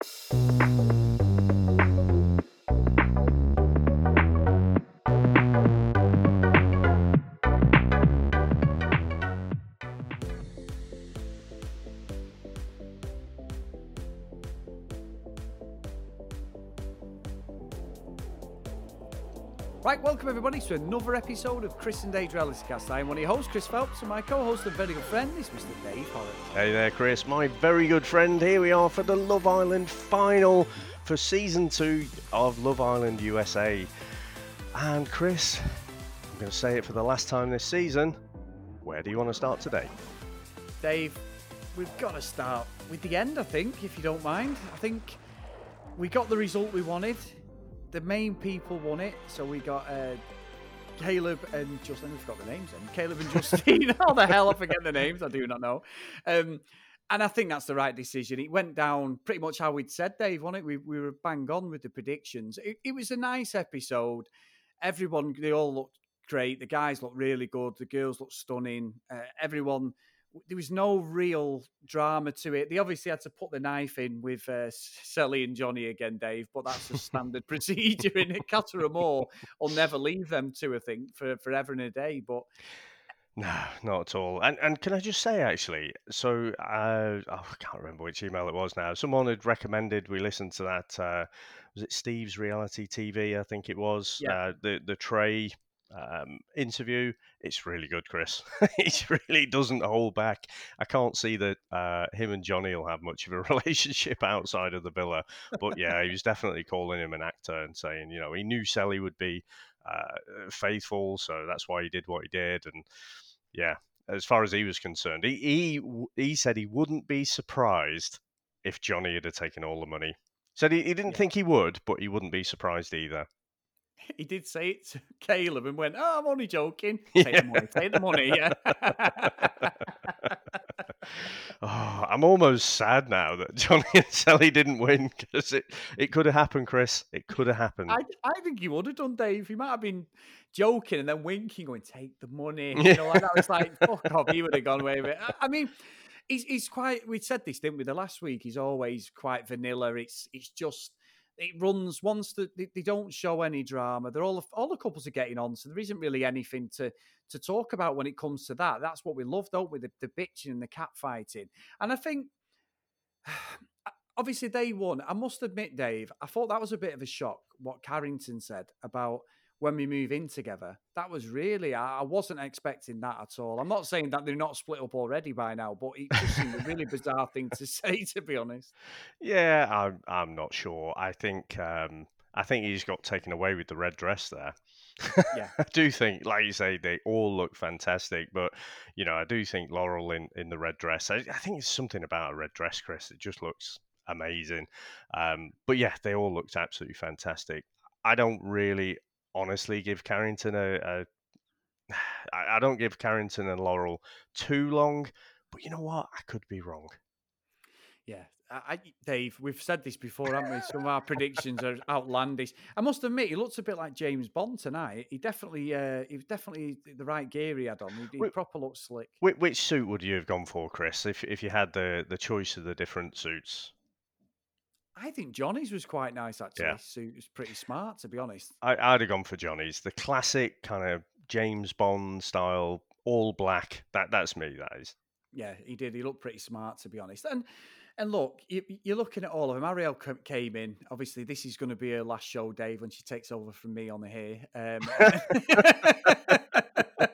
Right, welcome everybody to another episode of Chris and Dave's Reality Cast. I am one of your hosts, Chris Phelps, and my co-host and very good friend is Mr. Dave Horrocks. Hey there, Chris, my very good friend. Here we are for the Love Island final for season two of Love Island USA. And Chris, I'm going to say it for the last time this season. Where do you want to start today? Dave, we've got to start with the end, I think, if you don't mind. I think we got the result we wanted. The main people won it, so we got uh, Caleb and Justin. I forgot the names And Caleb and Justine. How the hell I forget the names? I do not know. Um, and I think that's the right decision. It went down pretty much how we'd said, Dave, on it. We, we were bang on with the predictions. It, it was a nice episode. Everyone, they all looked great. The guys looked really good. The girls looked stunning. Uh, everyone, there was no real drama to it. They obviously had to put the knife in with uh, Sally and Johnny again, Dave, but that's a standard procedure in it. Moore will never leave them two, I think, for forever and a day. But No, not at all. And and can I just say actually, so uh, oh, I can't remember which email it was now. Someone had recommended we listen to that. Uh, was it Steve's reality TV? I think it was Yeah. uh, the the Trey um, interview. It's really good, Chris. he really doesn't hold back. I can't see that uh, him and Johnny will have much of a relationship outside of the villa. But yeah, he was definitely calling him an actor and saying, you know, he knew Sally would be uh, faithful, so that's why he did what he did. And yeah, as far as he was concerned, he he, he said he wouldn't be surprised if Johnny had taken all the money. Said he, he didn't Yeah. think he would, but he wouldn't be surprised either. he did say it to Caleb and went, "Oh, I'm only joking. Take Yeah. the money. Take the money." Yeah. oh, I'm almost sad now that Johnny and Sally didn't win because it, it could have happened, Chris. It could have happened. I, I think he would have done, Dave. He might have been joking and then winking, going, "Take the money." You Yeah. know, like that. It's like, "Fuck off!" He would have gone away with it. I, I mean, he's he's quite. We said this, didn't we? The last week, he's always quite vanilla. It's it's just it runs once that they, they don't show any drama. They're all all the couples are getting on, so there isn't really anything to to talk about when it comes to that. That's what we love, don't we? The, the bitching and the cat fighting, and I think. Obviously, they won. I must admit, Dave, I thought that was a bit of a shock what Carrington said about when we move in together. That was really, I I wasn't expecting that at all. I'm not saying that they're not split up already by now, but it just seemed a really bizarre thing to say, to be honest. yeah, I'm I'm not sure. I think um, I think he's got taken away with the red dress there. Yeah. I do think, like you say, they all look fantastic, but you know, I do think Laurel in, in the red dress. I, I think it's something about a red dress, Chris. It just looks amazing. Um, but yeah, they all looked absolutely fantastic. I don't really, honestly, give Carrington a. a I don't give Carrington and Laurel too long, but you know what? I could be wrong. Yeah. I, Dave, we've said this before, haven't we? Some of our predictions are outlandish. I must admit, he looks a bit like James Bond tonight. He definitely, uh, he was definitely the right gear he had on. He, he proper looks slick. Which, which suit would you have gone for, Chris, if if you had the the choice of the different suits? I think Johnny's was quite nice actually. Yeah. Suit was pretty smart, to be honest. I, I'd have gone for Johnny's, the classic kind of James Bond style, all black. That that's me. That is. Yeah, he did. He looked pretty smart, to be honest. And and look, you, you're looking at all of them. Arielle came in. Obviously, this is going to be her last show, Dave, when she takes over from me on the here. Um,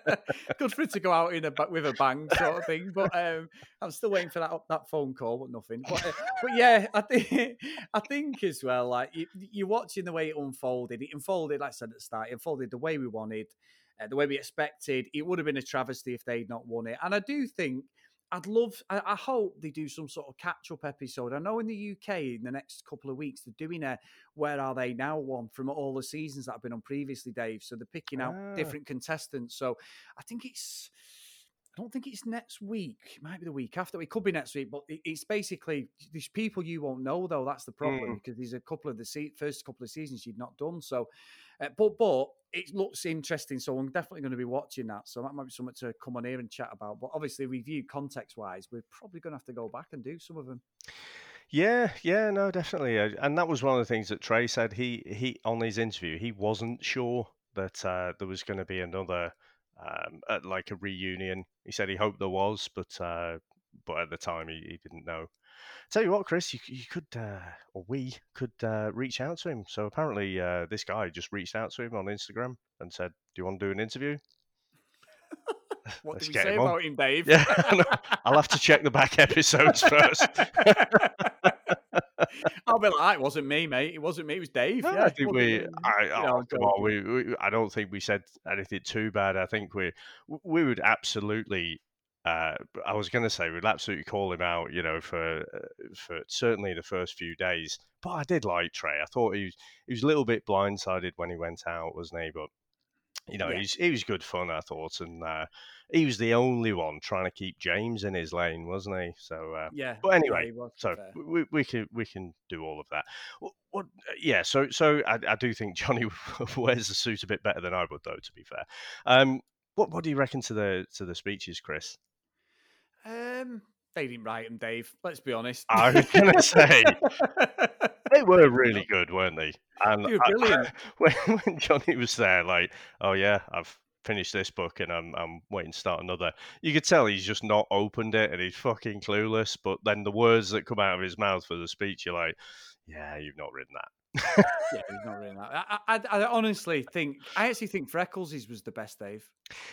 good for it to go out in a with a bang, sort of thing. But um, I'm still waiting for that that phone call, but nothing. But, uh, but yeah, I think I think as well. Like you, you're watching the way it unfolded. It unfolded, like I said at the start, it unfolded the way we wanted uh, the way we expected. It would have been a travesty if they'd not won it. And I do think I'd love, I, I hope they do some sort of catch up episode. I know in the UK in the next couple of weeks they're doing a Where Are They Now one from all the seasons that have been on previously, Dave. So they're picking out Ah. different contestants. So I think it's. I don't think it's next week. It might be the week after. It could be next week, but it- it's basically these people you won't know though. That's the problem Mm. because there's a couple of the se- first couple of seasons you've not done. So, uh, but but it looks interesting. So I'm definitely going to be watching that. So that might be something to come on here and chat about. But obviously, review context wise, we're probably going to have to go back and do some of them. Yeah, yeah, no, definitely, uh, and that was one of the things that Trey said. He he on his interview, he wasn't sure that uh, there was going to be another um, like a reunion. He said he hoped there was, but uh, but at the time he, he didn't know. Tell you what, Chris, you, you could uh, or we could uh, reach out to him. So apparently, uh, this guy just reached out to him on Instagram and said, "Do you want to do an interview?" what did we say him about him, Dave? Yeah, I'll have to check the back episodes first. I'll be like, it wasn't me, mate. It wasn't me. It was Dave. No, yeah, I think we. I, oh, come on, we, we, I don't think we said anything too bad. I think we we would absolutely. Uh, I was going to say we'd absolutely call him out, you know, for uh, for certainly the first few days. But I did like Trey. I thought he was he was a little bit blindsided when he went out, wasn't he? But you know, yeah. he's he was good fun, I thought, and uh, he was the only one trying to keep James in his lane, wasn't he? So uh, yeah. But anyway, yeah, so we, we can we can do all of that. What, what yeah. So so I, I, do think Johnny wears the suit a bit better than I would, though. To be fair, um, what what do you reckon to the to the speeches, Chris? Um, they didn't write them, Dave. Let's be honest. I was going to say they were really good, weren't they? And You're brilliant. I, when, when Johnny was there, like, oh yeah, I've finished this book and I'm I'm waiting to start another. You could tell he's just not opened it and he's fucking clueless. But then the words that come out of his mouth for the speech, you're like, yeah, you've not written that. yeah, he's not written that. I, I, I, honestly think, I actually think Freckles was the best, Dave.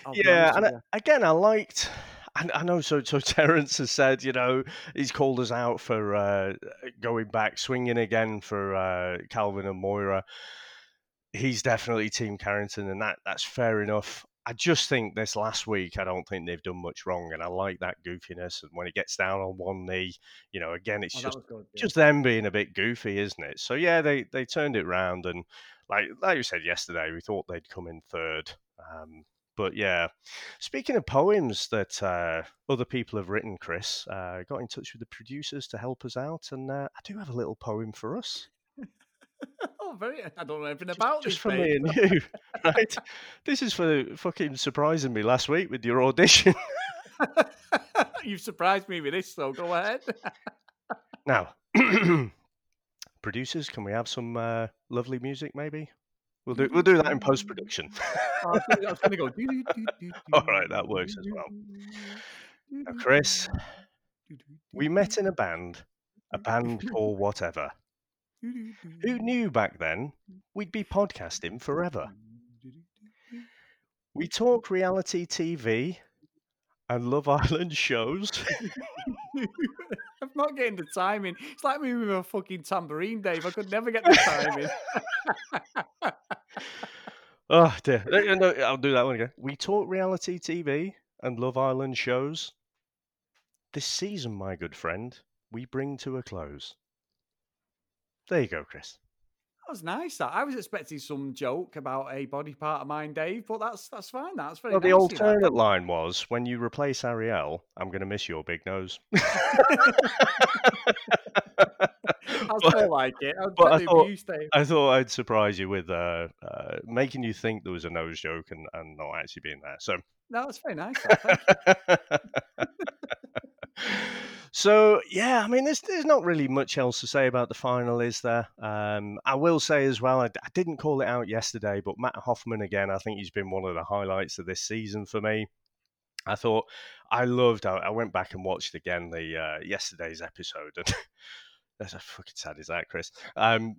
I'll yeah, and I, again, I liked. I, I know. So, so Terence has said, you know, he's called us out for uh, going back, swinging again for uh, Calvin and Moira. He's definitely Team Carrington, and that that's fair enough. I just think this last week, I don't think they've done much wrong, and I like that goofiness. And when he gets down on one knee, you know, again, it's oh, just good, yeah. just them being a bit goofy, isn't it? So yeah, they they turned it round, and like like you said yesterday, we thought they'd come in third. Um, but yeah, speaking of poems that uh, other people have written, Chris, uh, got in touch with the producers to help us out, and uh, I do have a little poem for us. oh, very! I don't know anything just, about just this. for me and you, right? this is for fucking surprising me last week with your audition. You've surprised me with this, so go ahead. now, producers, can we have some uh, lovely music, maybe? We'll do we'll do that in post production. oh, I was going to go. All right, that works as well. Now, Chris, we met in a band, a band called whatever. Who knew back then we'd be podcasting forever? We talk reality TV and Love Island shows. I'm not getting the timing. It's like me with a fucking tambourine, Dave. I could never get the timing. oh dear. No, I'll do that one again. We talk reality TV and Love Island shows. This season, my good friend, we bring to a close. There you go, Chris. That was nice. That I was expecting some joke about a body part of mine, Dave, but that's that's fine. That's very. Well, nice the alternate line was when you replace Arielle, I'm going to miss your big nose. I still like it. But I thought, I thought I'd surprise you with uh, uh, making you think there was a nose joke and, and not actually being there. So no, that's very nice. So yeah, I mean, there's there's not really much else to say about the final, is there? Um, I will say as well, I, I, didn't call it out yesterday, but Matt Hoffman again, I think he's been one of the highlights of this season for me. I thought I loved. I, I went back and watched again the uh, yesterday's episode, and that's a fucking sad is that, Chris? Um,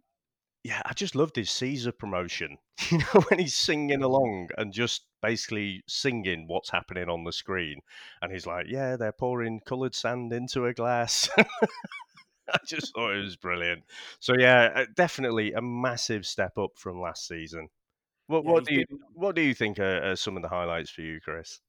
yeah, I just loved his Caesar promotion. You know, when he's singing along and just basically singing what's happening on the screen, and he's like, "Yeah, they're pouring coloured sand into a glass." I just thought it was brilliant. So yeah, uh, definitely a massive step up from last season. What, yeah, what do you been... what do you think are, are some of the highlights for you, Chris?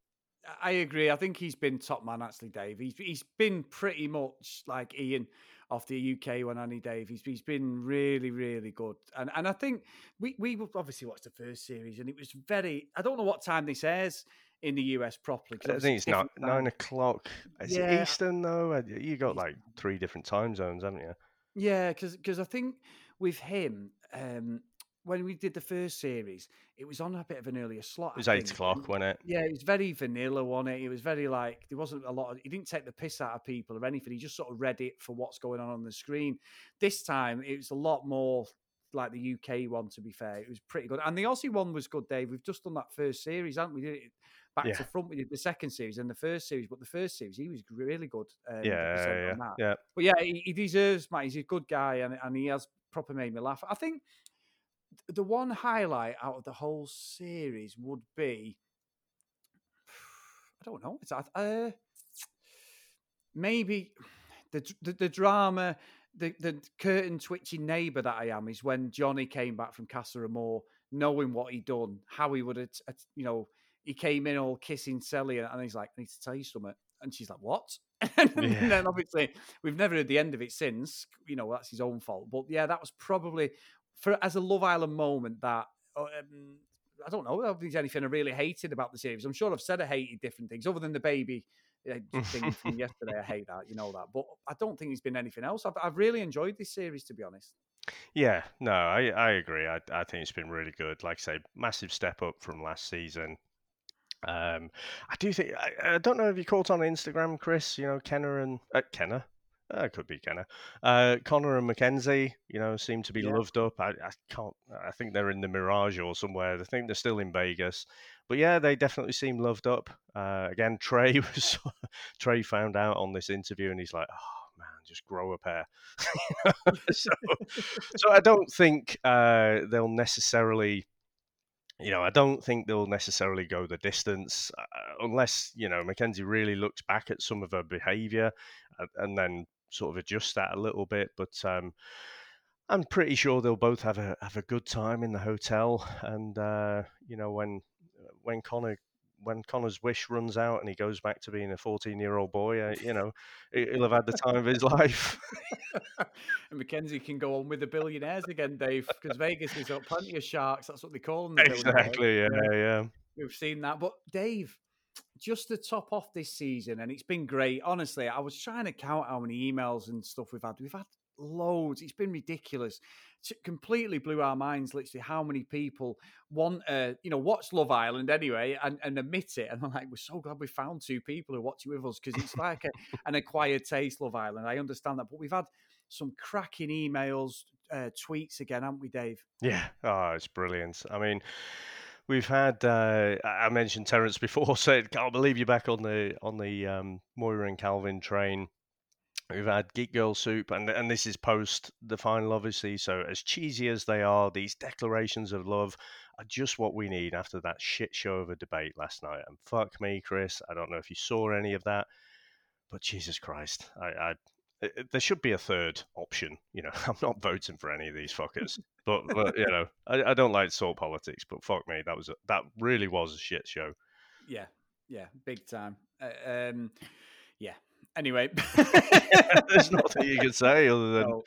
I agree. I think he's been top man, actually, Dave. He's he's been pretty much like Ian off the UK one, Annie Dave. He's, he's been really, really good. And and I think we, we obviously watched the first series and it was very, I don't know what time this airs in the US properly. I think it's not nine o'clock. Is yeah. it Eastern though? Uh, you got like three different time zones, haven't you? Yeah, because I think with him, um, when we did the first series, it was on a bit of an earlier slot. It was eight o'clock, wasn't it? Yeah, it was very vanilla on it. It was very like there wasn't a lot of. He didn't take the piss out of people or anything. He just sort of read it for what's going on on the screen. This time, it was a lot more like the UK one. To be fair, it was pretty good, and the Aussie one was good. Dave, we've just done that first series, haven't we? Did it back Yeah. to front. We did the second series and the first series, but the first series he was really good. Um, Yeah, yeah, yeah. But yeah, he, he deserves, Matt. He's a good guy, and, and he has proper made me laugh. I think th- the one highlight out of the whole series would be, I don't know, it's uh, maybe the, the the drama, the the curtain twitching neighbour that I am is when Johnny came back from Casa Amor, knowing what he'd done, how he would have, you know, he came in all kissing Sally, and he's like, "I need to tell you something," and she's like, "What?" and Yeah. then obviously we've never heard the end of it since. You know, that's his own fault. But yeah, that was probably for as a Love Island moment that. uh, Um, I don't know if there's anything I really hated about the series. I'm sure I've said I hated different things, other than the baby uh, thing from yesterday. I hate that, you know that. But I don't think there's been anything else. I've, I've really enjoyed this series, to be honest. Yeah, no, I, I agree. I, I think it's been really good. Like I say, massive step up from last season. Um, I do think I, I don't know if you caught on Instagram, Chris. You know, Kenner and uh, Kenner. Uh, it could be Kenner. Uh, Connor and Mackenzie, you know, seem to be Yeah. loved up. I, I can't. I think they're in the Mirage or somewhere. I think they're still in Vegas. But yeah, they definitely seem loved up. Uh, again, Trey was Trey found out on this interview, and he's like, "Oh man, just grow a pair." so, so I don't think uh, they'll necessarily you know, I don't think they'll necessarily go the distance uh, unless, you know, Mackenzie really looks back at some of her behaviour and, and then sort of adjust that a little bit. But um, I'm pretty sure they'll both have a have a good time in the hotel. And uh, you know, when when Connor when Connor's wish runs out and he goes back to being a 14 year old boy, uh, you know, he- he'll have had the time of his life. and Mackenzie can go on with the billionaires again, Dave, because Vegas has got plenty of sharks. That's what they call them. The exactly. Yeah. Yeah. We've seen that. But Dave, just to top off this season, and it's been great. Honestly, I was trying to count how many emails and stuff we've had. We've had loads. It's been ridiculous. It completely blew our minds. Literally, how many people want, uh, you know, watch Love Island anyway and, and admit it. And I'm like, we're so glad we found two people who watch it with us because it's like a, an acquired taste, Love Island. I understand that, but we've had some cracking emails, uh, tweets again, haven't we, Dave? Yeah, oh, it's brilliant. I mean, we've had uh, I mentioned Terence before, said can't believe you're back on the on the um, Moira and Calvin train. We've had Geek Girl Soup, and and this is post the final, obviously. So as cheesy as they are, these declarations of love are just what we need after that shit show of a debate last night. And fuck me, Chris, I don't know if you saw any of that, but Jesus Christ, i- i- there should be a third option. You know, I'm not voting for any of these fuckers, but, but you know, I, I don't like salt politics. But fuck me, that was a, that really was a shit show. Yeah, yeah, big time. Uh, um, yeah. Anyway, There's nothing you can say other than No.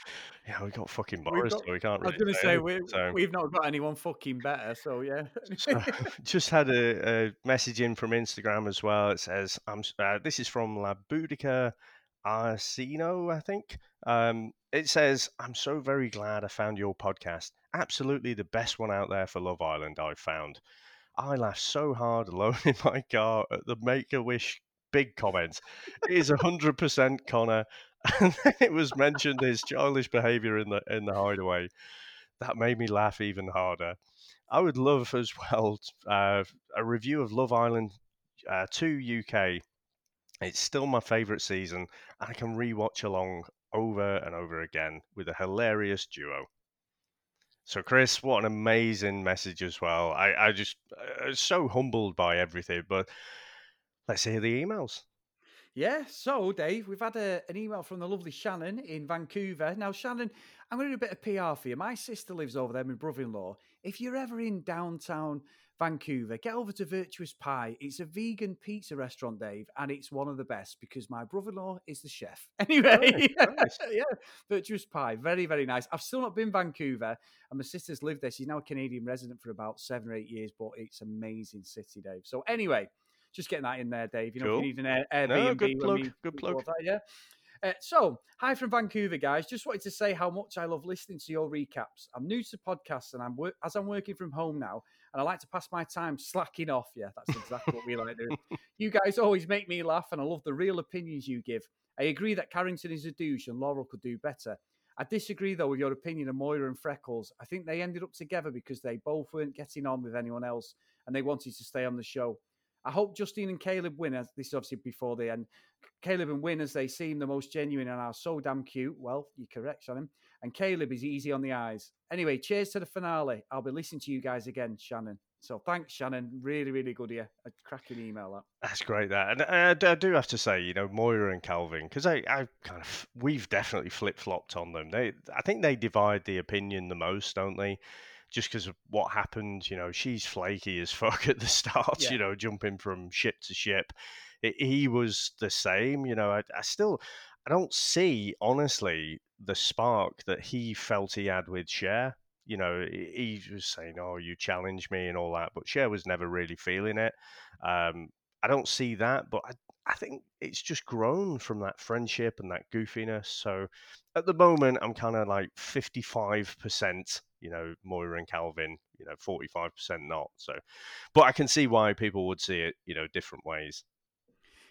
yeah, we got fucking Boris, got- so we can't I was really. going to say we, So- we've not got anyone fucking better, so yeah. So, just had a, a message in from Instagram as well. It says, "I'm uh, this is from La Boudica Arsino, I think. Um, it says, "I'm so very glad I found your podcast. Absolutely the best one out there for Love Island I've found. I laughed so hard alone in my car at the Make a Wish big comments. It is hundred percent Connor." And then it was mentioned his childish behaviour in the in the hideaway. That made me laugh even harder. I would love as well uh, a review of Love Island uh, 2 UK. It's still my favourite season, I can rewatch along over and over again with a hilarious duo. So, Chris, what an amazing message as well. I, I just uh, so humbled by everything, but let's hear the emails. Yeah, so Dave, we've had a, an email from the lovely Shannon in Vancouver. Now, Shannon, I'm going to do a bit of PR for you. My sister lives over there, my brother in law. If you're ever in downtown Vancouver, get over to Virtuous Pie. It's a vegan pizza restaurant, Dave, and it's one of the best because my brother in law is the chef. Anyway, Nice, nice. yeah, Virtuous Pie, very, very nice. I've still not been Vancouver, and my sister's lived there. She's now a Canadian resident for about seven or eight years, but it's amazing city, Dave. So, anyway, just getting that in there, Dave. You know, Cool. if you need an Air- Airbnb, No, good plug, good plug. that, yeah. Uh, so, hi from Vancouver, guys. Just wanted to say how much I love listening to your recaps. I'm new to podcasts, and I'm as I'm working from home now, and I like to pass my time slacking off. Yeah, that's exactly what we like doing. You guys always make me laugh, and I love the real opinions you give. I agree that Carrington is a douche, and Laurel could do better. I disagree though with your opinion of Moira and Freckles. I think they ended up together because they both weren't getting on with anyone else and they wanted to stay on the show. I hope Justine and Caleb win. As this is obviously before the end. Caleb and win as they seem the most genuine and are so damn cute. Well, you're correct, Shannon. And Caleb is easy on the eyes. Anyway, cheers to the finale. I'll be listening to you guys again, Shannon. So thanks, Shannon. Really, really good here. A cracking email that. That's great. That and I, I do have to say, you know, Moira and Calvin, because I, I kind of we've definitely flip flopped on them. They, I think they divide the opinion the most, don't they? Just because of what happened, you know, she's flaky as fuck at the start. Yeah. You know, jumping from ship to ship. It, he was the same. You know, I, I still, I don't see honestly the spark that he felt he had with Cher. You know, he was saying, "Oh, you challenged me" and all that, but Cher was never really feeling it. Um, I don't see that, but I, I think it's just grown from that friendship and that goofiness. So at the moment, I'm kind of like 55%, you know, Moira and Calvin, you know, 45% not. So, but I can see why people would see it, you know, different ways.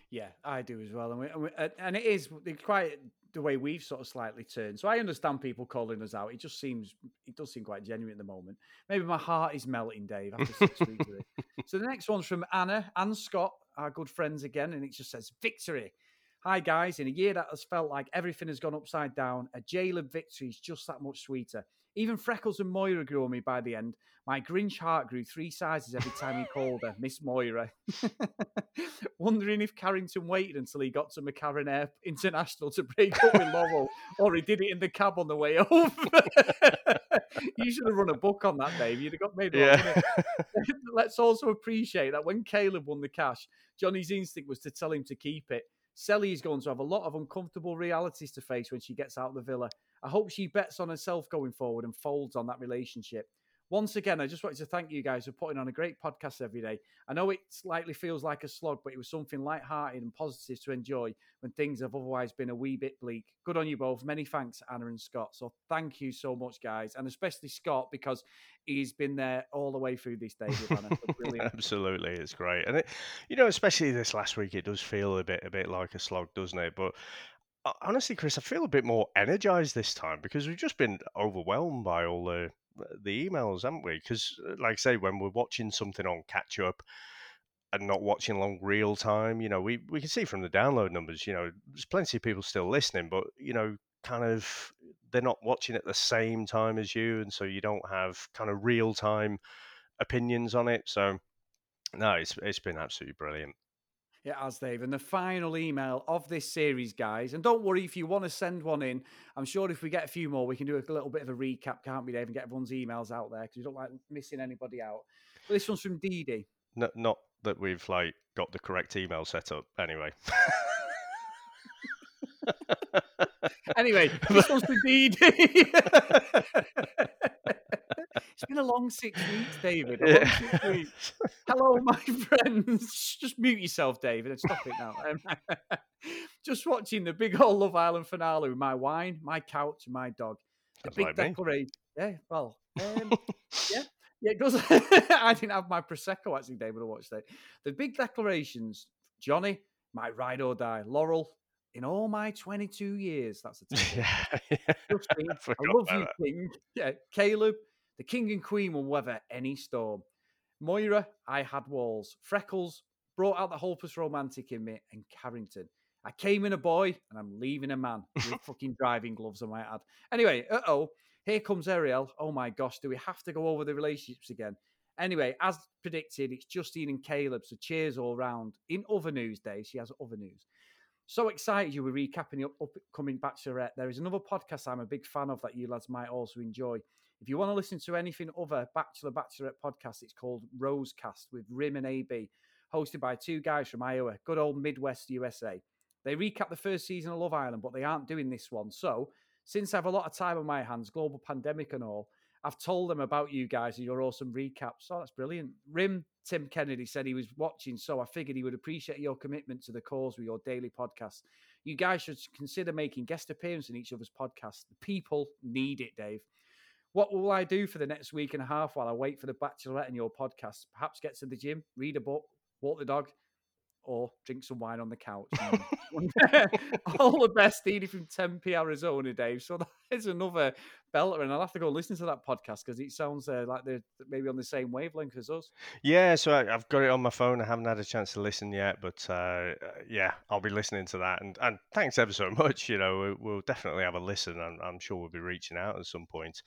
Yeah, I do as well, and we, and, we, and it is quite the way we've sort of slightly turned. So I understand people calling us out. It just seems it does seem quite genuine at the moment. Maybe my heart is melting, Dave, after six weeks of it. So the next one's from Anna and Scott, our good friends again, and it just says victory. Hi guys, in a year that has felt like everything has gone upside down, a Jalen victory is just that much sweeter. Even Freckles and Moira grew on me by the end. My Grinch heart grew three sizes every time he called her Miss Moira. Wondering if Carrington waited until he got to McCarran Air International to break up with Laurel, or he did it in the cab on the way over. you should have run a book on that, Dave. You'd have got made. Yeah. Let's also appreciate that when Caleb won the cash, Johnny's instinct was to tell him to keep it. Selly is going to have a lot of uncomfortable realities to face when she gets out of the villa. I hope she bets on herself going forward and folds on that relationship. Once again, I just wanted to thank you guys for putting on a great podcast every day. I know it slightly feels like a slog, but it was something light-hearted and positive to enjoy when things have otherwise been a wee bit bleak. Good on you both. Many thanks, Anna and Scott. So thank you so much, guys, and especially Scott because he's been there all the way through these day with Anna. So Brilliant. Absolutely, it's great, and it, you know, especially this last week, it does feel a bit, a bit like a slog, doesn't it? But uh, honestly, Chris, I feel a bit more energized this time because we've just been overwhelmed by all the the emails, haven't we? Because, uh, like I say, when we're watching something on catch up and not watching along real time, you know, we we can see from the download numbers, you know, there's plenty of people still listening, but you know, kind of they're not watching at the same time as you, and so you don't have kind of real time opinions on it. So, no, it's it's been absolutely brilliant. It has, Dave. And the final email of this series, guys. And don't worry if you want to send one in. I'm sure if we get a few more, we can do a little bit of a recap, can't we, Dave, and get everyone's emails out there because we don't like missing anybody out. But this one's from Dee Dee. No, not that we've like got the correct email set up. Anyway. Anyway, this one's from Dee Dee. It's been a long six weeks, David. Long six weeks. Hello, my friends. Just mute yourself, David, and stop it now. Um, just watching the big old Love Island finale with my wine, my couch, and my dog. The Sounds big like declaration. Yeah, well, um, yeah, yeah, it does. I didn't have my prosecco actually, David. I watched it. The big declarations. Johnny, my ride or die. Laurel, in all my 22 years. That's a yeah, yeah. I I love you, that. King. Yeah, Caleb, the King and Queen will weather any storm. Moira, I had walls. Freckles brought out the hopeless romantic in me, and Carrington. I came in a boy and I'm leaving a man with fucking driving gloves, I might add. Anyway, uh oh, here comes Arielle. Oh my gosh, do we have to go over the relationships again? Anyway, as predicted, it's Justine and Caleb, so cheers all round. In other news, Dave, she has other news. So excited you were recapping the upcoming Bachelorette. There is another podcast I'm a big fan of that you lads might also enjoy. If you want to listen to anything other Bachelor Bachelorette podcast, it's called Rosecast with Rim and AB, hosted by two guys from Iowa, good old Midwest USA. They recap the first season of Love Island, but they aren't doing this one. So, since I have a lot of time on my hands, global pandemic and all, I've told them about you guys and your awesome recaps. So that's brilliant. Rim Tim Kennedy said he was watching, so I figured he would appreciate your commitment to the cause with your daily podcast. You guys should consider making guest appearances in each other's podcasts. The people need it, Dave. What will I do for the next week and a half while I wait for the Bachelorette and your podcast? Perhaps get to the gym, read a book, walk the dog, or drink some wine on the couch. All the best, Edie from Tempe, Arizona, Dave. So that is another belter, and I'll have to go listen to that podcast because it sounds uh, like they're maybe on the same wavelength as us. Yeah, so I, have got it on my phone. I haven't had a chance to listen yet, but uh, yeah, I'll be listening to that. And, and thanks ever so much. You know, we'll, definitely have a listen. I'm, I'm sure we'll be reaching out at some point.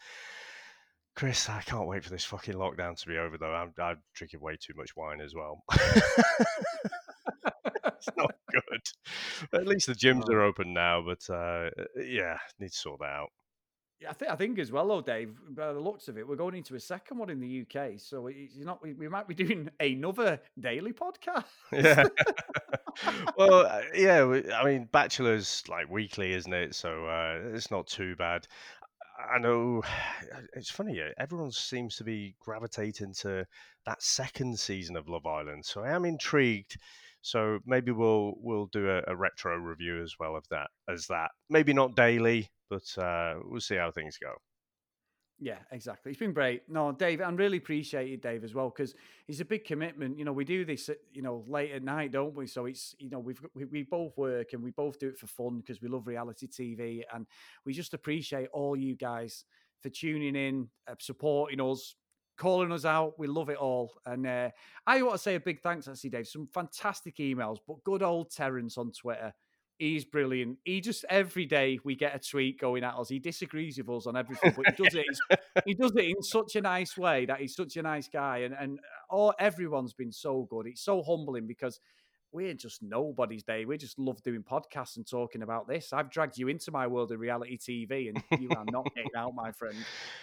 Chris, I can't wait for this fucking lockdown to be over, though. I'm, I'm drinking way too much wine as well. It's not good. At least the gyms are open now, but uh, yeah, need to sort that out. Yeah, I think I think as well, though, Dave. By the looks of it, we're going into a second one in the UK, so not we, we might be doing another daily podcast. Yeah. well, uh, yeah. I mean, Bachelor's like weekly, isn't it? So uh, it's not too bad. I know it's funny. Everyone seems to be gravitating to that second season of Love Island, so I am intrigued so maybe we'll we'll do a, a, retro review as well of that as that. Maybe not daily, but uh, we'll see how things go. Yeah, exactly. It's been great. No, Dave, I'm really appreciate it, Dave, as well, because it's a big commitment. You know, we do this, you know, late at night, don't we? So it's, you know, we've we, we both work and we both do it for fun because we love reality TV, and we just appreciate all you guys for tuning in, uh, supporting us, calling us out. We love it all. And uh, I want to say a big thanks, actually, Dave. Some fantastic emails, but good old Terence on Twitter. He's brilliant. He just every day we get a tweet going at us. He disagrees with us on everything, but he does it. he does it in such a nice way that he's such a nice guy, and and all everyone's been so good. It's so humbling because we're just nobody's day. We just love doing podcasts and talking about this. I've dragged you into my world of reality TV, and you are not getting out, my friend.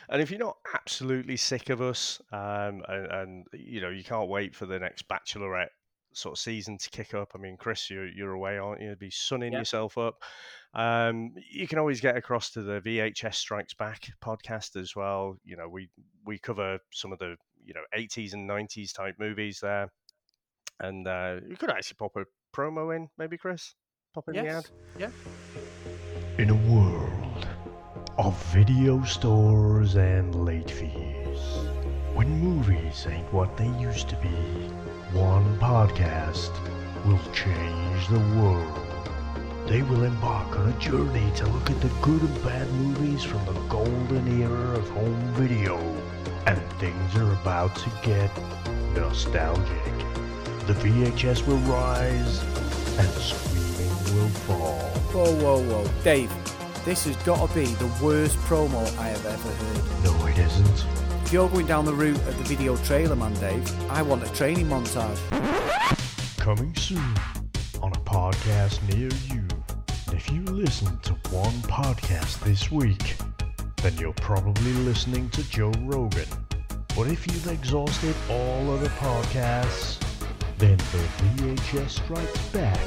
And if you're not absolutely sick of us, um, and, and, you know you can't wait for the next Bachelorette sort of season to kick up. I mean, Chris, you're you're away, aren't you? Be sunning yep. yourself up. Um, you can always get across to the VHS Strikes Back podcast as well. You know, we we cover some of the you know 80s and 90s type movies there. And uh, you could actually pop a promo in, maybe, Chris? Pop in yes. the ad? Yeah. In a world of video stores and late fees, when movies ain't what they used to be, one podcast will change the world. They will embark on a journey to look at the good and bad movies from the golden era of home video. And things are about to get nostalgic. The VHS will rise and the screaming will fall. Whoa, whoa, whoa. Dave, this has got to be the worst promo I have ever heard. No, it isn't. If you're going down the route of the video trailer, man, Dave, I want a training montage. Coming soon on a podcast near you. If you listen to one podcast this week, then you're probably listening to Joe Rogan. But if you've exhausted all other podcasts, then the VHS Strikes Back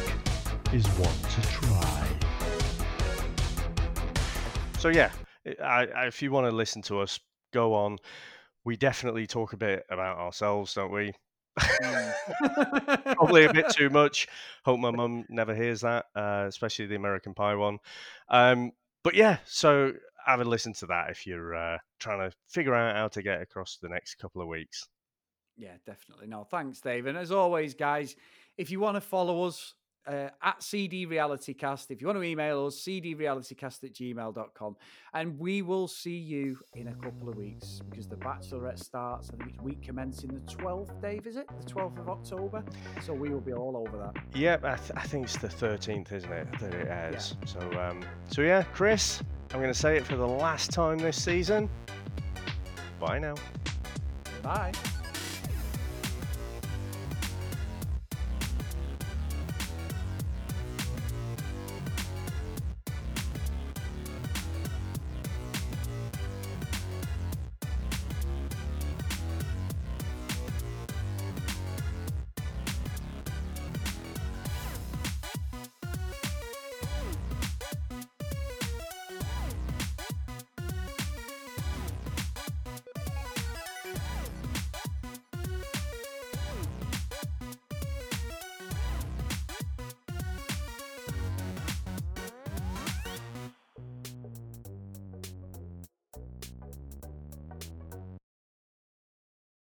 is one to try. So yeah, I, I, if you want to listen to us, go on. We definitely talk a bit about ourselves, don't we? Mm. Probably a bit too much. Hope my mum never hears that, uh, especially the American Pie one. Um, but yeah, so have a listen to that if you're uh, trying to figure out how to get across the next couple of weeks. Yeah, definitely. No, thanks, Dave. And as always, guys, if you want to follow us uh, at CD Reality Cast, if you want to email us, cdrealitycast at gmail.com. And we will see you in a couple of weeks because the Bachelorette starts, I think it's week commencing the 12th, Dave, is it? The 12th of October. So we will be all over that. Yep, I, th- I think it's the 13th, isn't it? That it airs. Yeah. So, um, so yeah, Chris, I'm going to say it for the last time this season. Bye now. Bye.